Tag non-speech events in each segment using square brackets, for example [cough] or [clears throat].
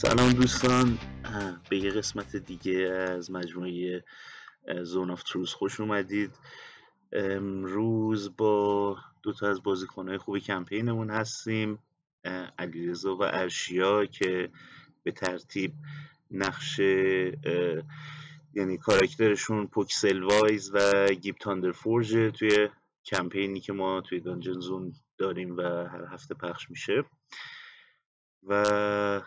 سلام دوستان. به یه قسمت دیگه از مجموعه Zone of Truth خوش اومدید. امروز با دو تا از بازیکنهای خوب کمپینمون هستیم. علیرضا و ارشیا که به ترتیب نقش یعنی کاراکترشون پوکسل وایز و Gabe Thunderforge توی کمپینی که ما توی Dungeon Zone داریم و هر هفته پخش میشه. و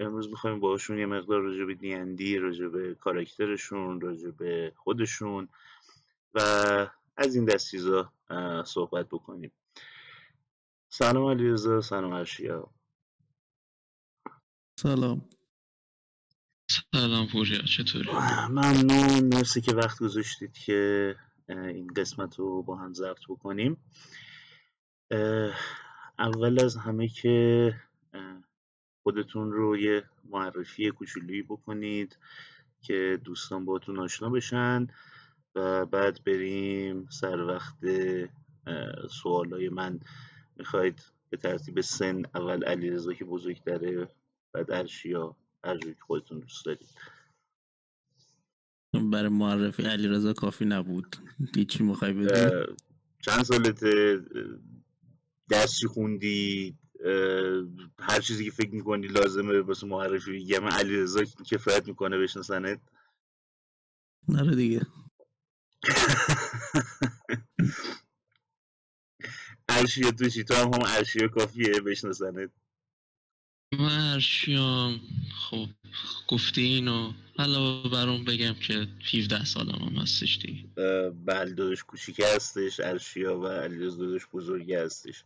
امروز می‌خوایم باشون یه مقدار راجع به دیندی راجع به کاراکترشون راجع به خودشون و از این دست چیزا صحبت بکنیم. سلام علیرضا سلام ارشیا. سلام. سلام پوریا چطوری؟ ممنون. مرسی که وقت گذاشتید که این قسمت رو با هم ضبط بکنیم. اول از همه که خودتون رو یه معرفی کوچولویی بکنید که دوستان باتون آشنا بشن و بعد بریم سر وقت سوالای من. می‌خواید به ترتیب سن اول علیرضا که بزرگتره بعد ارشیا هر که خودتون دوست دارید. برای معرفی علیرضا کافی نبود. هیچی می‌خوای بده چند سالت درسی خوندی؟ هر چیزی که فکر می‌کنی لازمه واسه معرفی. بگم علیرضا کفایت می‌کنه بشناسنت. نره دیگه. [laughs] ارشیا توشی تو هم هم ارشیا کافیه بشناسنت. من ارشیام خب گفتی اینو. حالا برام بگم که 17 سالم هم هستش دیگه. بله داداش کوچیکه هستش ارشیا و علیرضا داداش بزرگی هستش.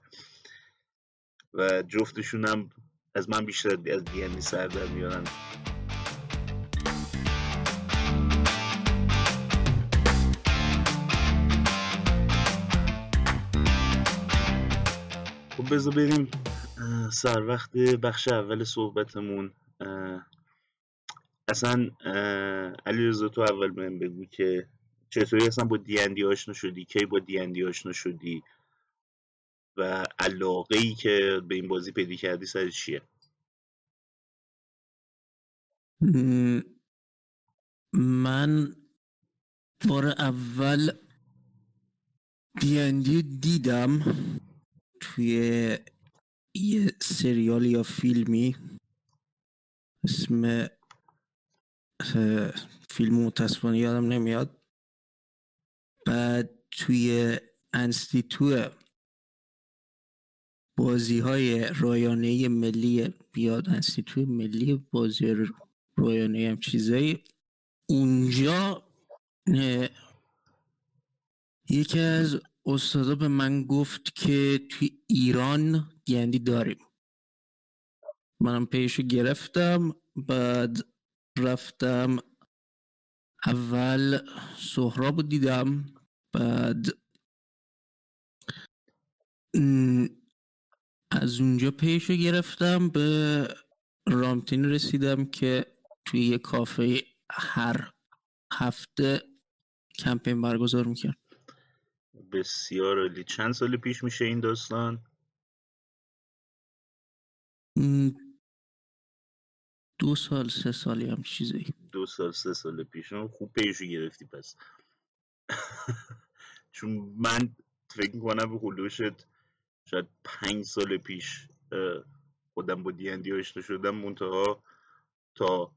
و جفتشون هم از من بیشتر از دیانی سر در میارن. خب بذار بریم سر وقت بخش اول صحبتمون. اصلا علی رضا تو اول من بگو که چطوری اصلا با دیندی آشنا شدی؟ کی با دیندی آشنا شدی؟ و علاقه ای که به این بازی پیدا کردی سر چیه؟ من بار اول دیندی دیدم توی یه سریال یا فیلمی. اسم فیلم متاسفانه یادم نمیاد. بعد توی انستیتو بازی های رایانه ملی بیاد انستیتو ملی بازی رایانه هم چیزایی. اونجا یکی از استادا به من گفت که توی ایران دیندی داریم. منم پیشو گرفتم بعد رفتم. اول سهراب دیدم بعد از اونجا پیشو گرفتم به رامتین رسیدم که توی یه کافه هر هفته کمپین برگزار می‌کرد. بسیار عالی. چند سال پیش میشه این داستان؟ دو سال سه سالی هم چیزی دو سال سه سال پیش. خوب پیشو گرفتی پس. [laughs] چون من فکر کنم به خلوشت شاید پنج سال پیش خودم با دیندی آشنا شدم منتها تا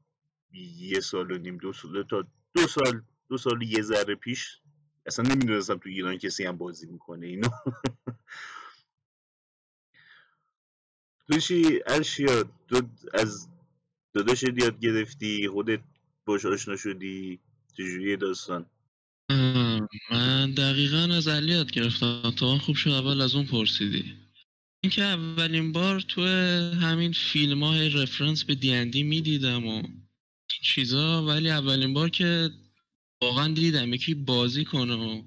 یه سال و نیم دو سال تا دو سال دو سال یه ذره پیش اصلا نمی‌دونستم تو ایران کسی هم بازی می‌کنه اینو. [laughs] توشی ارشیا تو از داداش یاد گرفتی؟ خودت باش آشنا شدی؟ چجوری داستان؟ من دقیقا از علی یاد گرفتم. تا خوب شد اول از اون پرسیدی. اینکه اولین بار تو همین فیلم های رفرنس به دیندی می‌دیدم و چیزا ولی اولین بار که واقعا دیدم یکی بازی کنه و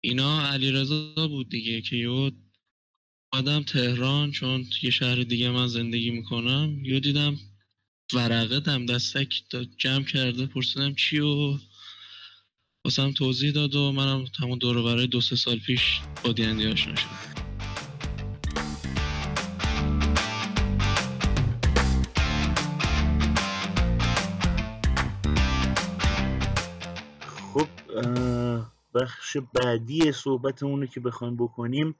اینا علیرضا بود دیگه که یه آدم تهران چون یه شهر دیگه من زندگی می‌کنم. یه دیدم ورقه دم دستک جمع کرده پرسیدم چی و واسم توضیح داد و منم همون دور برای دو سه سال پیش با دیندی آشنا شدم. خب بخش بعدی صحبتمون اونو که بخوایم بکنیم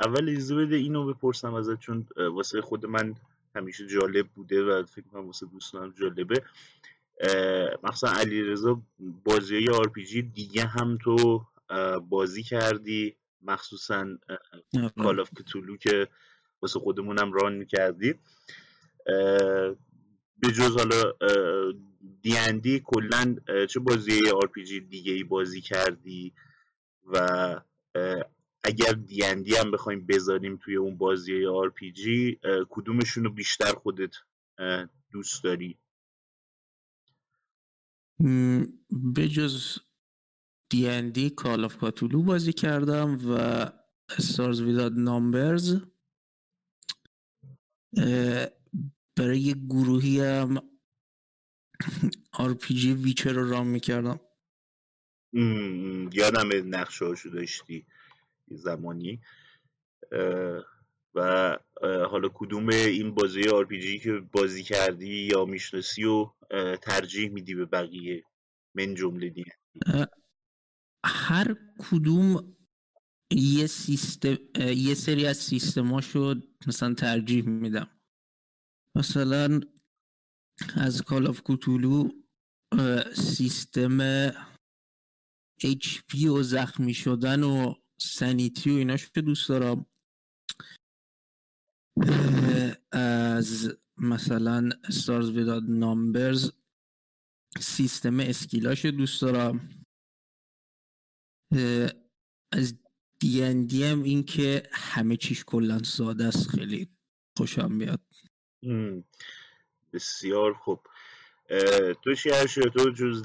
اول اجازه بده اینو بپرسم ازت چون واسه خود من همیشه جالب بوده و فکر کنم واسه دوستانم جالبه. مثلا علیرضا بازی های RPG دیگه هم تو بازی کردی. مخصوصا Call of Cthulhu که واسه خودمونم run می‌کردی. به جز حالا دیندی کلا چه بازی RPG دیگه ای بازی کردی؟ و اگر دیندی هم بخوایم بذاریم توی اون بازی RPG کدومشون رو بیشتر خودت دوست داری؟ به جز D&D Call of Cthulhu بازی کردم و Stars Without Numbers برای یه گروهی هم جی Witcher رو run می‌کردم. یادم نقشه هاشو داشتی زمانی. و حالا کدوم این بازی جی که بازی کردی یا می‌شناسی و ترجیح میدی به بقیه من جمله دیگه؟ هر کدوم یه سیستم یه سری از سیستماشو مثلا ترجیح میدم. مثلا از کال آف کوتولو سیستم HP و زخمی شدن و سنیتی و ایناش که دوست دارم. از مثلا stars without numbers سیستم اسکیلاش دوست دارم. از دی هم این که همه چیش کلا ساده است خیلی خوشم میاد. بسیار خوب. تو شهر شده؟ تو جز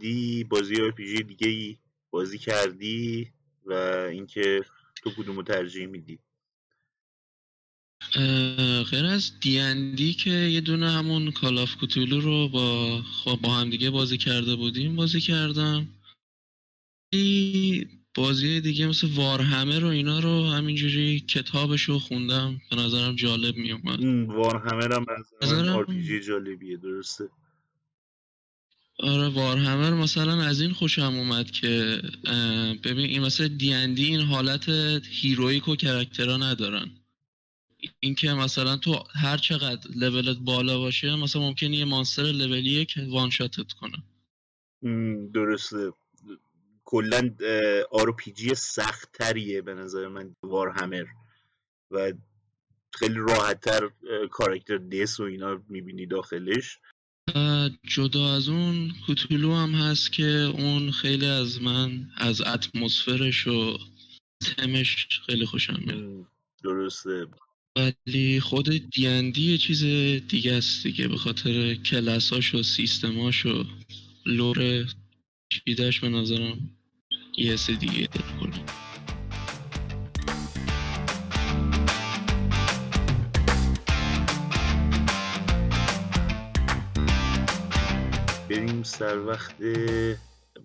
دی بازی آر پی دیگه ای بازی کردی و اینکه تو کدومو ترجیح میدی؟ غیر از دیندی که یه دونه همون کالاف کوتولو رو با خب با هم دیگه بازی کرده بودیم بازی کردم. بازی دیگه مثل وارهمه رو اینا رو همینجوری کتابش رو خوندم. به نظرم جالب می اومد Warhammer هم از RPG جالبیه درسته. آره Warhammer مثلا از این خوشم اومد که ببین این مثل دیندی این حالت heroic و character ها ندارن. اینکه مثلا تو هر چقدر لولت بالا باشه مثلا ممکنه یه monster level یه که one-shot ت کنه. درسته. کلا RPG سخت تریه به نظر من Warhammer. و خیلی راحتتر character death و اینا می‌بینی داخلش. جدا از اون Cthulhu هم هست که اون خیلی از من از اتمسفرش و تمش خیلی خوشم میاد. درسته. ولی خود دیندی یه چیز دیگه است دیگه به خاطر کلاساش و سیستماش و لور چیدش به نظرم یه سه دیگه داره. بریم سر وقت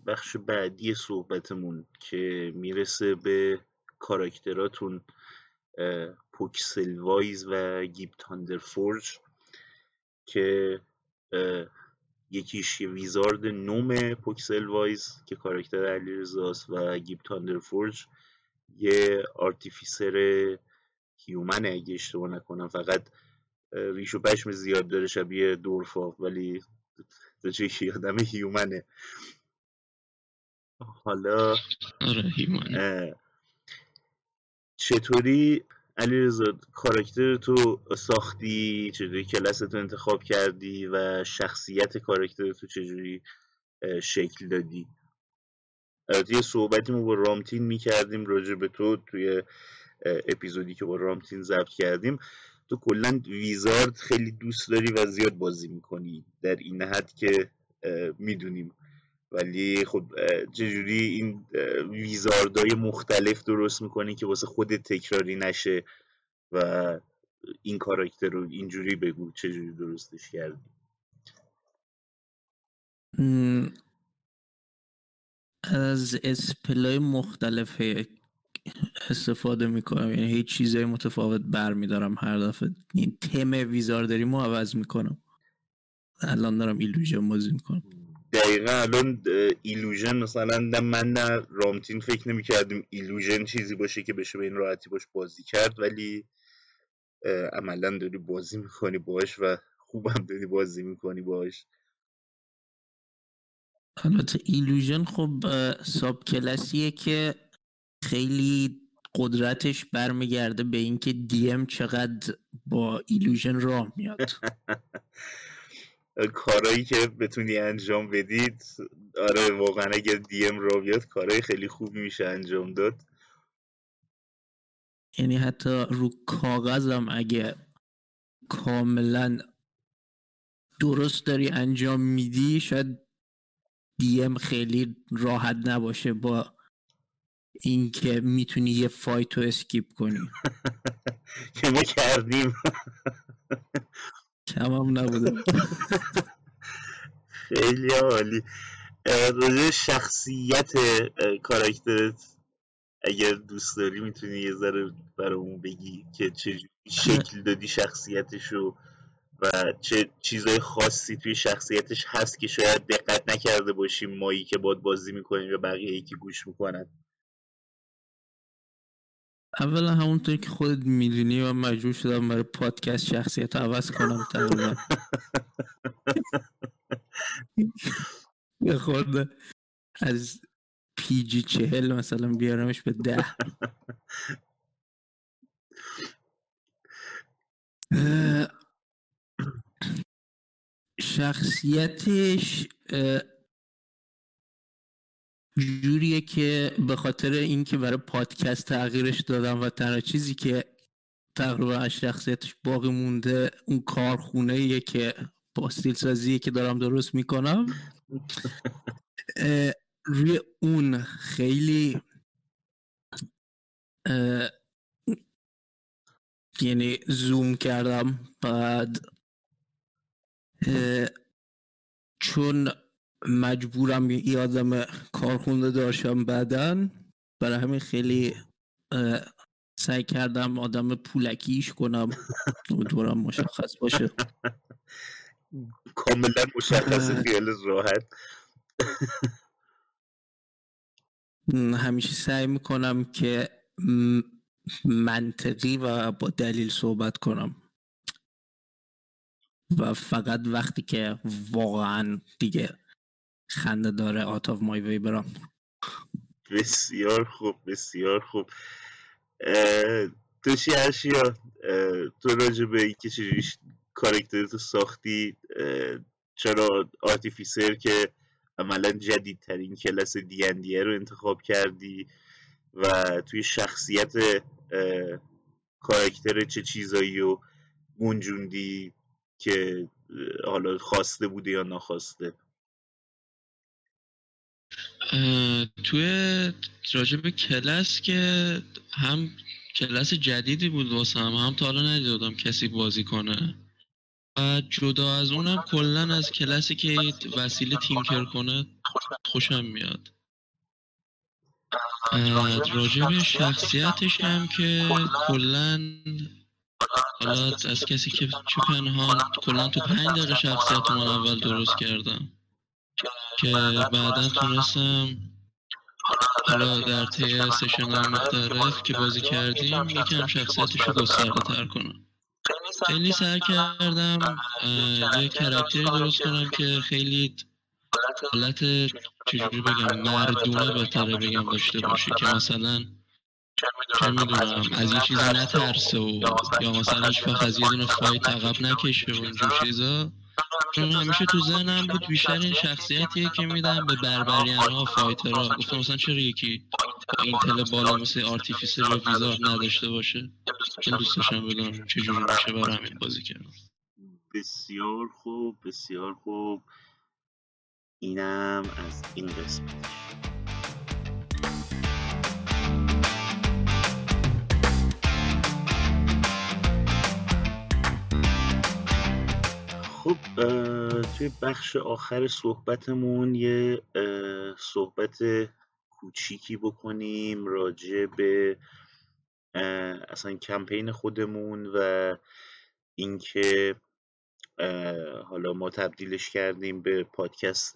بخش بعدی صحبتمون که می‌رسه به کاراکتراتون. پوکسل وایز و گیب تاندر فورج که یکیش یه wizard gnome پوکسل وایز که کاراکتر علیرضاست و Gabe Thunderforge یه artificer human ه اگه اشتباه نکنم فقط ریش و پشم زیاد داره شبیه dwarf ا ولی چه یادم human ه. حالا آره چطوری علیرضا کاراکتر تو ساختی؟ چجوری کلاس تو انتخاب کردی و شخصیت کاراکتر تو چجوری شکل دادی؟ یه صحبتی ما با رامتین می‌کردیم راجع به تو توی اپیزودی که با رامتین ضبط کردیم. تو کلا ویزارد خیلی دوست داری و زیاد بازی می‌کنی در این حد که می‌دونیم. ولی خب چجوری این ویزاردهای مختلف درست می‌کنی که واسه خودت تکراری نشه و این کاراکتر رو اینجوری بگو چجوری درستش کردی؟ از اسپلای مختلف استفاده می‌کنم. یعنی هیچ چیزای متفاوت برمیدارم هر دفعه. این تم ویزاردری مو عوض می‌کنم. الان دارم ایلوژن بازی می‌کنم. دقیقا الان illusion مثلا من نه رامتین فکر نمی کردیم illusion چیزی باشه که بشه به این راحتی باش بازی کرد ولی عملا داری بازی می‌کنی باش و خوبم داری بازی می‌کنی باش البته illusion خب subclass یه که خیلی قدرتش برمیگرده به اینکه DM چقدر با illusion راه میاد. [laughs] کارایی که بتونی انجام بدید آره واقعا اگر DM راه بیاد کارهای خیلی خوب میشه انجام داد. یعنی حتی رو کاغذم اگه کاملا درست داری انجام میدی شاید DM خیلی راحت نباشه با اینکه می‌تونی یه fight رو skip کنی. [laughs] که ما کردیم. کم هم نبوده. [laughs] خیلی عالی. راجع شخصیت کاراکترت اگر دوست داری می‌تونی یه ذره برامون بگی که چه شکل دادی شخصیتشو و چه چیزای خاصی توی شخصیتش هست که شاید دقت نکرده باشیم مایی که باد بازی می‌کنیم و بقیه که گوش می‌کنن. اولا همونطور که خودت می‌دونی و مجبور شدم برای پادکست شخصیت عوض کنم تقریبا. خورده از پیجی چهل مثلا بیارمش به ده. شخصیتش جوریه که به خاطر اینکه برای پادکست تغییرش دادم و تنها چیزی که تقریبا از شخصیتش باقی مونده اون کارخونه که پاستیل سازیه که دارم درست می‌کنم. روی اون خیلی یعنی زوم کردم. بعد چون مجبورم یه آدم کارخونده داشتم بعدا برای همین خیلی سعی کردم آدم پولکیش کنم. امیدوارم مشخص باشه. کاملا مشخص خیال راحت. همیشه سعی می‌کنم که منطقی و با دلیل صحبت کنم. و فقط وقتی که واقعا دیگه خنده داره out of my way برام. بسیار خوب بسیار خوب. تو چی ارشیا تو راجع به اینکه چجوری کارکترتو ساختی چرا artificer که عملا جدیدترین کلاس دیندیه رو انتخاب کردی و توی شخصیت کارکتر چه چیزایی رو گنجوندی که حالا خواسته بوده یا نخواسته؟ توی راجب کلاس که هم کلاس جدیدی بود واسه هم هم تا حالا ندیدم کسی بازی کنه. و جدا از اونم کلا از کلاسی که وسیله تینکر کنه خوشم میاد. راجب شخصیتش هم که کلا حالا از کسی که چه پنهان کلا تو پنج دقیقه شخصیت من اول درست کردم. که بعدا تونستم حالا در طی سشن مختلف که بازی کردیم یکم شخصیتش رو گسترده تر کنم. خیلی سعی کردم یه کرکتری درست کنم که خیلی حالت چجوری بگم مردونه بهتره بگم داشته باشه که مثلا چه می‌دونم از یه چیزی نترسه و یا مثلا هیچ از یه دونه fight عقب نکشه و اینجور چیزا. همیشه تو ذهنم بود بیشتر این شخصیتیه که میدم به barbarian ها fighter ها گفتم مثلا چرا یکی با intel بالا مثل artificer و wizard نداشته باشه؟ چون دوست داشتم بدونم چجوری میشه برای همین بازی کردم. بسیار خوب بسیار خوب. اینم از این قسمت. خب توی بخش آخر صحبتمون یه صحبت کوچیکی بکنیم راجع به اصلا کمپین خودمون و اینکه حالا ما تبدیلش کردیم به پادکست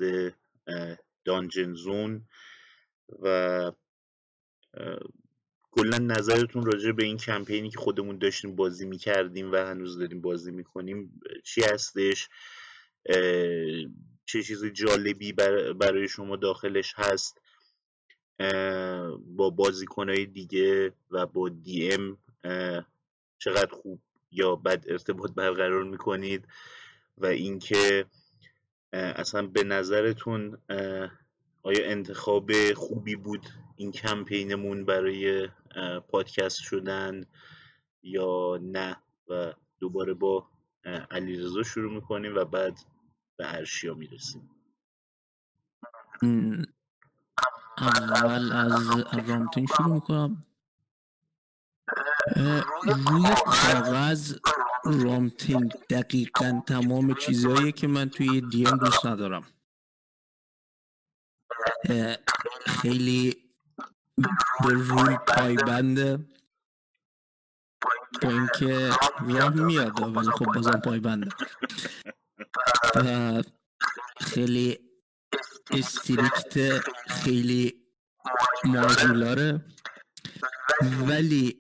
دانجن زون و کلا نظرتون راجع به این کمپینی که خودمون داشتیم بازی می‌کردیم و هنوز داریم بازی می‌کنیم چی هستش؟ چه چیز جالبی برای شما داخلش هست؟ با بازیکنهای دیگه و با دی ام چقدر خوب یا بد ارتباط برقرار می‌کنید؟ و اینکه اصلا به نظرتون آیا انتخاب خوبی بود این کمپینمون برای پادکست شدن یا نه و دوباره با علیرضا شروع می‌کنیم و بعد به ارشیا می‌رسیم. اول از رامتین شروع می‌کنم. روی کاغذ رامتین دقیقا تمام چیزهایی که من توی دیم دوست ندارم. خیلی به روی پایبنده با اینکه راه میاد ولی خب بازم پایبنده خیلی استریکت خیلی ماژولاره. ولی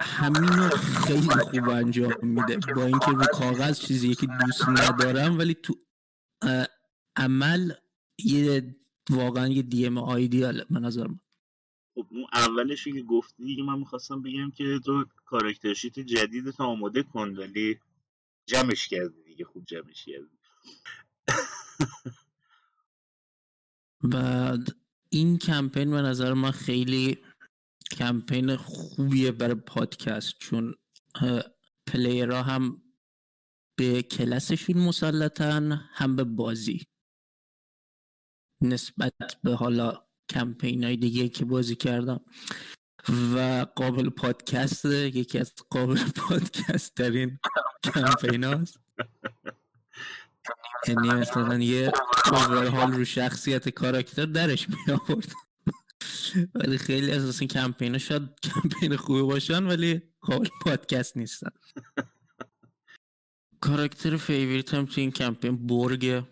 همینو خیلی خوب انجام میده. با اینکه رو کاغذ چیزی که دوست ندارم ولی تو عمل یه واقعا یه دی ام آیدیال من نظرم. خب اون اولش که گفتی دیگه من می‌خواستم بگم که تو کاراکتر شیت جدید تا آماده کن ولی جمعش کردی دیگه خوب جمعش کردی. بعد این کمپین به نظر من خیلی کمپین خوبیه برای پادکست چون پلیرها هم به کلاسشون مسلطن هم به بازی. نسبت به حالا کمپین های دیگه که بازی کردم. و قابل پادکست یکی از قابل پادکست ترین کمپین هاست یعنی مثلا یه حال رو شخصیت کاراکتر درش می آورد ولی خیلی از این کمپین شاید کمپین خوبی باشن ولی قابل پادکست نیستن. کاراکتر فیوریت هم تو این کمپین برگه.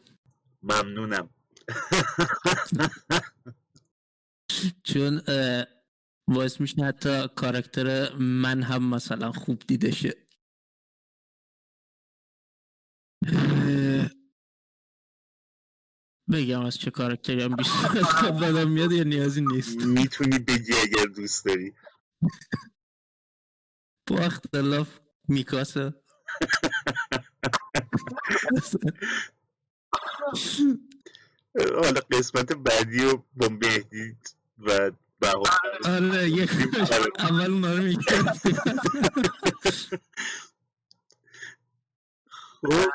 ممنونم. [laughs] چون باعث میشه حتی کاراکتر من هم مثلا خوب دیده شه بگم از چه کاراکتری هم بیشتر بدم میاد یا نیازی نیست. می‌تونی بگی اگر دوست داری. با اختلاف میکاسه. حالا قسمت بعدی رو با مهدی و آره یک اول اونا رو خب.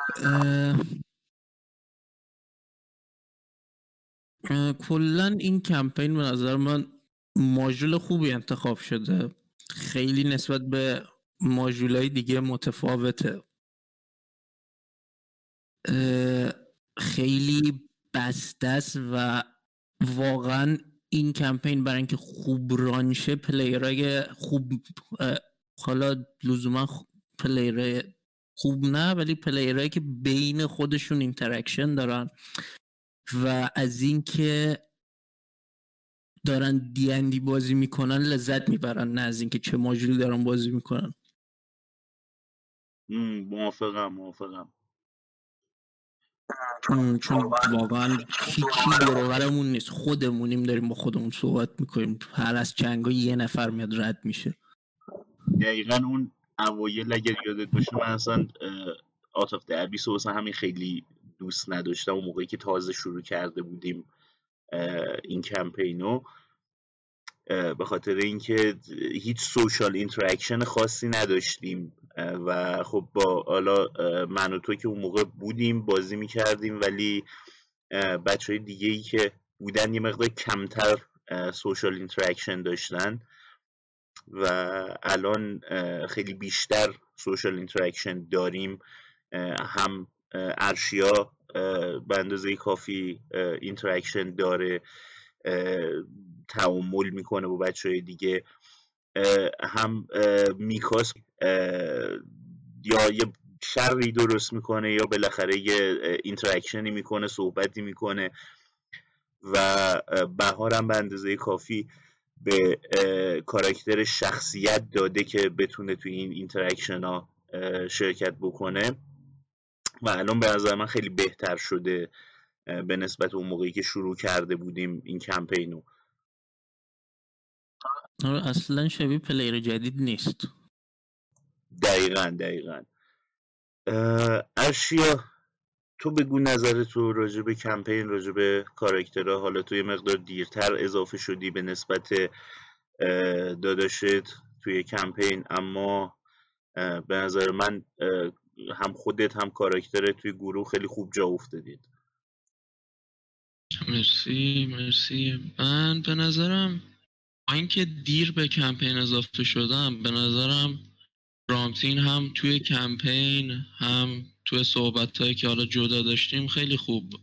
کلا این کمپین به نظر من ماژول خوبی انتخاب شده. خیلی نسبت به ماژولای دیگه متفاوته. خیلی بسته و واقعا این کمپین برای اینکه خوب رانشه پلیرای خوب حالا لزوما player ای خوب نه ولی player ایی که بین خودشون interaction دارن و از اینکه دارن D&D بازی می‌کنن لذت می‌برن نه از اینکه چه ماژولی دارن بازی می‌کنن. موافقم موافقم. چون واقعا هیچی برابرمون نیست. خودمونیم داریم با خودمون صحبت می‌کنیم. هر از چندگاه یه نفر میاد رد میشه. دقیقا اون اوایل اگر یادت باشه من اصلا Out of the Abyss و همین خیلی دوست نداشتم. اون موقعی که تازه شروع کرده بودیم این کمپینو به خاطر اینکه هیچ social interaction خاصی نداشتیم. و خب با حالا من و تو که اون موقع بودیم بازی می‌کردیم ولی بچه های دیگه ای که بودن یه مقدار کمتر social interaction داشتن و الان خیلی بیشتر social interaction داریم هم ارشیا به اندازه کافی interaction داره تعامل می‌کنه با بچه های دیگه. هم میکاس یا یه شری درست می‌کنه یا بالاخره یه interaction ی می‌کنه صحبتی می‌کنه و بهارم به اندازه کافی به کاراکتر شخصیت داده که بتونه توی این interaction ها شرکت بکنه و الان به نظر من خیلی بهتر شده به نسبت اون موقعی که شروع کرده بودیم این کمپینو اصلا شبیه player جدید نیست. دقیقا دقیقا. اشیا تو بگو نظر تو راجع به کمپین راجع به کاراکترها. حالا تو یه مقدار دیرتر اضافه شدی به نسبت داداشت توی کمپین. اما به نظر من هم خودت هم کاراکتر توی گروه خیلی خوب جا افتادید. مرسی مرسی. من به نظرم اینکه دیر به کمپین اضافه شدم به نظرم رامتین هم توی کمپین هم توی صحبت هایی که حالا جدا داشتیم خیلی خوب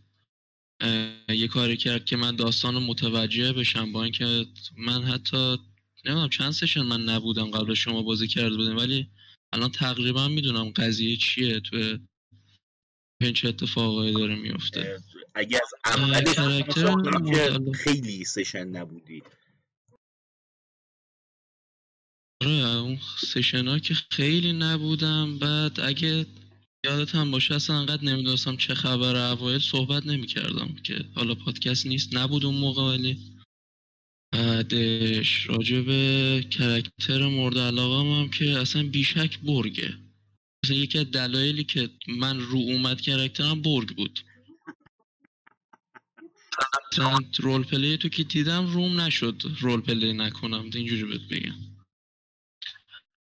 یه کاری کرد که من داستان متوجه بشم با اینکه من حتی نمی‌دونم چند سشن من نبودم قبل شما بازی کرده بودیم ولی الان تقریبا می‌دونم قضیه چیه توی این چه اتفاقایی داره میفته اگه از خیلی سشن نبودی اون session که خیلی نبودم. بعد اگه یادت هم باشه اصلا انقدر نمی‌دونستم چه خبر اوایل صحبت نمی‌کردم که حالا پادکست نیست. نبود اون موقع ولی بعدش راجع به character مورد علاقه هم که اصلا بیشک برگه. مثلا یکی از دلایلی که من رو اومد character م برگ بود. role play تو که دیدم روم نشد role play نکنم. اینجوری بهت بگم.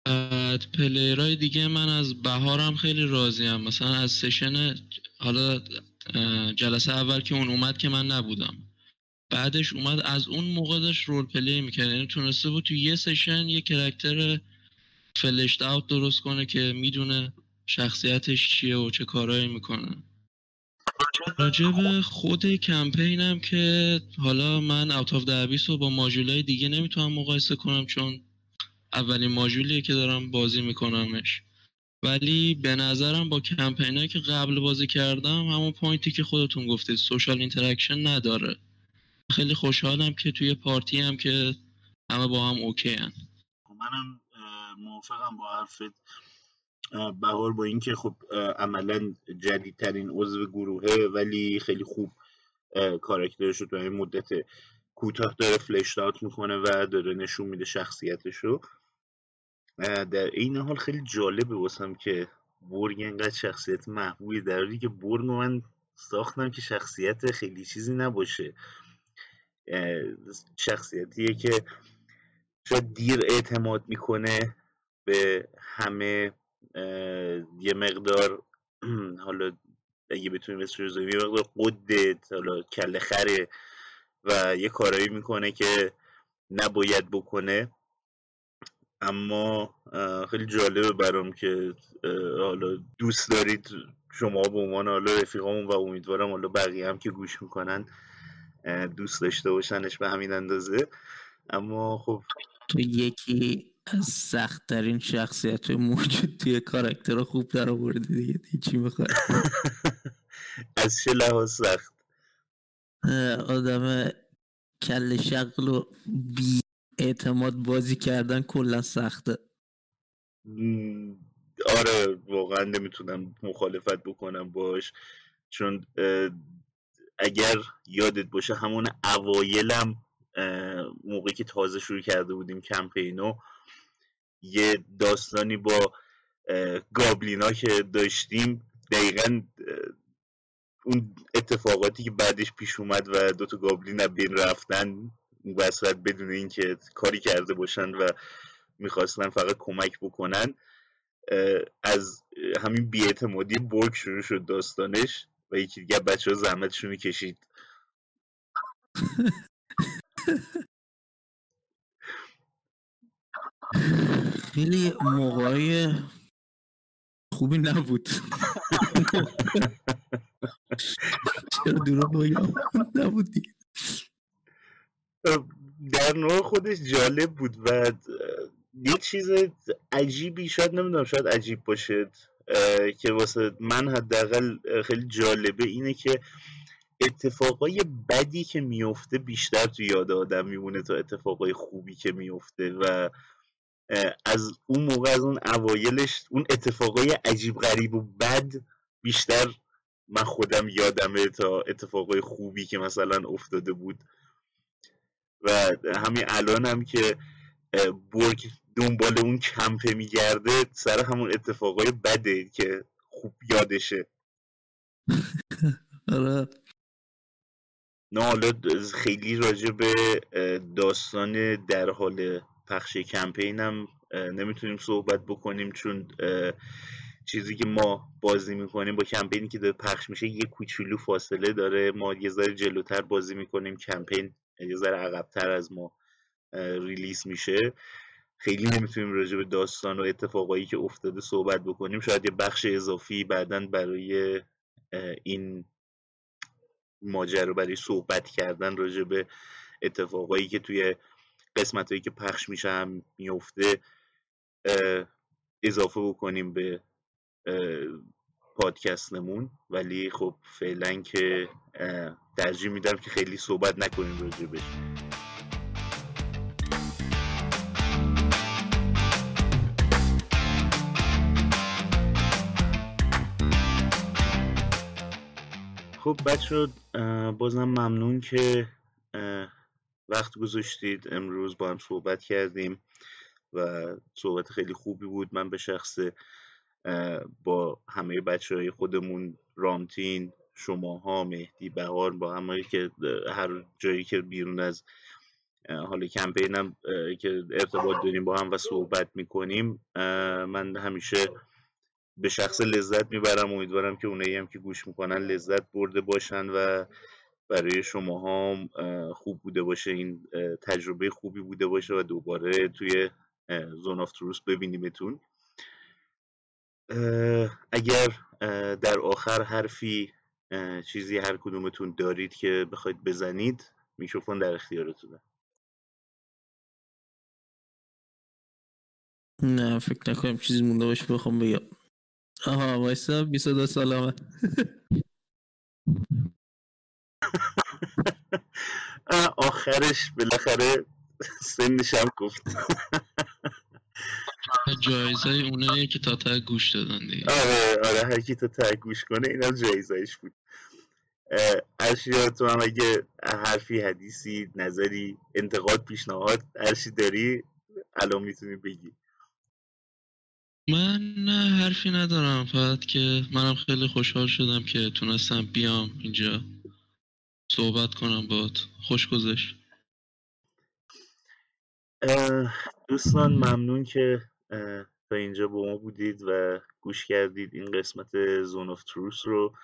بعد player های دیگه من از بهارم خیلی راضیم. مثلا از session حالا جلسه اول که اون اومد که من نبودم. بعدش اومد از اون موقع داشت role play می‌کرد. یعنی تونسته بود تو یه session یه character fleshed out درست کنه که می‌دونه شخصیتش چیه و چه کارهایی می‌کنه. راجب خود کمپینم که حالا من Out of رو با ماژولای دیگه نمی‌تونم مقایسه کنم چون اولین ماژولیه که دارم بازی میکنمش. ولی به نظرم با کمپینایی که قبل بازی کردم همون point ی که خودتون گفتید social interaction نداره. خیلی خوشحالم که توی party هم که همه با هم OK هن. منم موافقم با حرفت. بهار با اینکه خب عملا جدیدترین عضو گروهه ولی خیلی خوب کاراکترش رو تو این مدت کوتاه داره فلش می‌کنه و داره نشون میده شخصیتش رو. در این حال خیلی جالبه واسم که برگ انقدر شخصیت محبوبی در حالی که برگ من ساختم که شخصیت خیلی چیزی نباشه. شخصیتیه که شاید دیر اعتماد می‌کنه به همه یه مقدار [clears throat] حالا اگه بتونیم مثل یه مقدار قدت حالا کله خره و یه کارایی می‌کنه که نباید بکنه. اما خیلی جالبه برام که حالا دوست دارید شما به عنوان حالا رفیقامون و امیدوارم حالا بقیه هم که گوش می‌کنن دوست داشته باشنش به همین اندازه. اما خب تو یکی از سختترین شخصیت موجود توی کاراکتر خوب در آوردی دیگه. چی می‌خواد [laughs] از چه لحاظ سخت؟ آدم کل شغل و بی اعتماد بازی کردن کلا سخته. آره واقعا نمی‌تونم مخالفت بکنم باش. چون اگر یادت باشه همون اوایلم موقعی که تازه شروع کرده بودیم کمپینو یه داستانی با گابلینا که داشتیم دقیقا اون اتفاقاتی که بعدش پیش اومد و دوتا گابلین بین رفتن وسط بدون اینکه کاری کرده باشن و می‌خواستن فقط کمک بکنن از همین بیاعتمادی برگ شروع شد داستانش و یکی دیگه بچه ها زحمتشون کشید خیلی موقعی خوبی نبود. [laughs] چرا دروغ بگم؟ نبودی. در نوع خودش جالب بود و یه چیز عجیبی شاید نمی‌دونم شاید عجیب باشه که واسه من حداقل خیلی جالبه اینه که اتفاقای بدی که میفته بیشتر تو یاد آدم میمونه تا اتفاقای خوبی که میفته و از اون موقع از اون اوایلش اون اتفاقای عجیب غریب و بد بیشتر من خودم یادمه تا اتفاقای خوبی که مثلا افتاده بود. و همین الان هم که برگ دنبال اون کمپه میگرده سر همون اتفاقای بده که خوب یادشه. [laughs] آره. نه حالا خیلی راجع به داستان در حال پخش کمپینم نمی‌تونیم صحبت بکنیم چون چیزی که ما بازی می‌کنیم با کمپینی که داره پخش میشه یه کوچولو فاصله داره. ما یه ذره جلوتر بازی می‌کنیم کمپین یه ذره عقبتر از ما ریلیز میشه. خیلی نمی‌تونیم راجع به داستان و اتفاقایی که افتاده صحبت بکنیم. شاید یه بخش اضافی بعدا برای این ماجرا برای صحبت کردن راجع به اتفاقایی که توی قسمت هایی که پخش میشه هم میفته اضافه بکنیم به پادکستمون. ولی خب فعلا که ترجیح میدم که خیلی صحبت نکنیم راجع بهش. خب بچه بازم ممنون که وقت گذاشتید. امروز با هم صحبت کردیم و صحبت خیلی خوبی بود. من به شخص با همه بچه های خودمون رامتین شماها مهدی بهار با همه که هر جایی که بیرون از حال کمپینم که ارتباط داریم با هم و صحبت می‌کنیم من همیشه به شخص لذت می‌برم. امیدوارم که اونایی هم که گوش می‌کنن لذت برده باشن و برای شما هم خوب بوده باشه این تجربه خوبی بوده باشه و دوباره توی زون آف تروس ببینیمتون. اگر در آخر حرفی چیزی هر کدومتون دارید که بخواید بزنید میکروفون در اختیارتونه. نه فکر نکنم چیزی مونده باشه بخوام بگم. آها وایسا 22 سالمه. [laughs] آخرش بالاخره سنش هم گفت. [laughs] جایزه اونه که تا تا گوش دادن دیگه. آره آره هر کی تا تا گوش کنه این از جایزهش بود اشیا تو هم اگه حرفی حدیثی نظری انتقاد پیشنهاد هرچی داری الان می‌تونی بگی. من نه حرفی ندارم. فقط که منم خیلی خوشحال شدم که تونستم بیام اینجا صحبت کنم بات خوش گذشت. دوستان ممنون که تا اینجا با ما بودید و گوش کردید این قسمت زون آف تروس رو.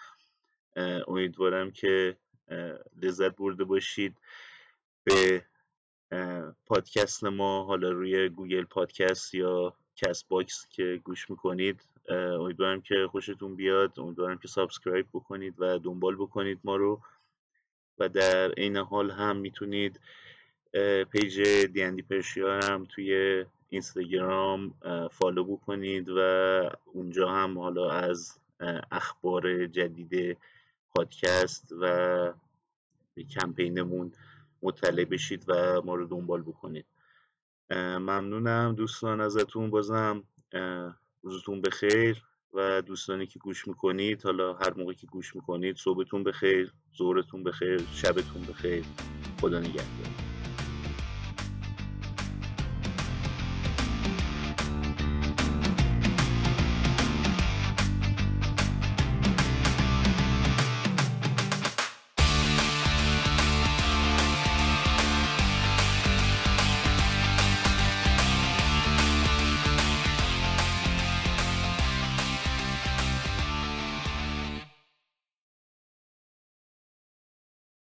امیدوارم که لذت برده باشید. به پادکست ما حالا روی Google Podcast یا Castbox که گوش می‌کنید امیدوارم که خوشتون بیاد. امیدوارم که subscribe بکنید و دنبال بکنید ما رو. و در عین حال هم می‌تونید page D&D Persia هم توی اینستاگرام follow بکنید و اونجا هم حالا از اخبار جدید پادکست و کمپینمون مطلع بشید و ما رو دنبال بکنید. ممنونم دوستان ازتون. بازم روزتون بخیر و دوستانی که گوش می‌کنید حالا هر موقع که گوش می‌کنید صبحتون بخیر ظهرتون بخیر شبتون بخیر. خدا نگهدار.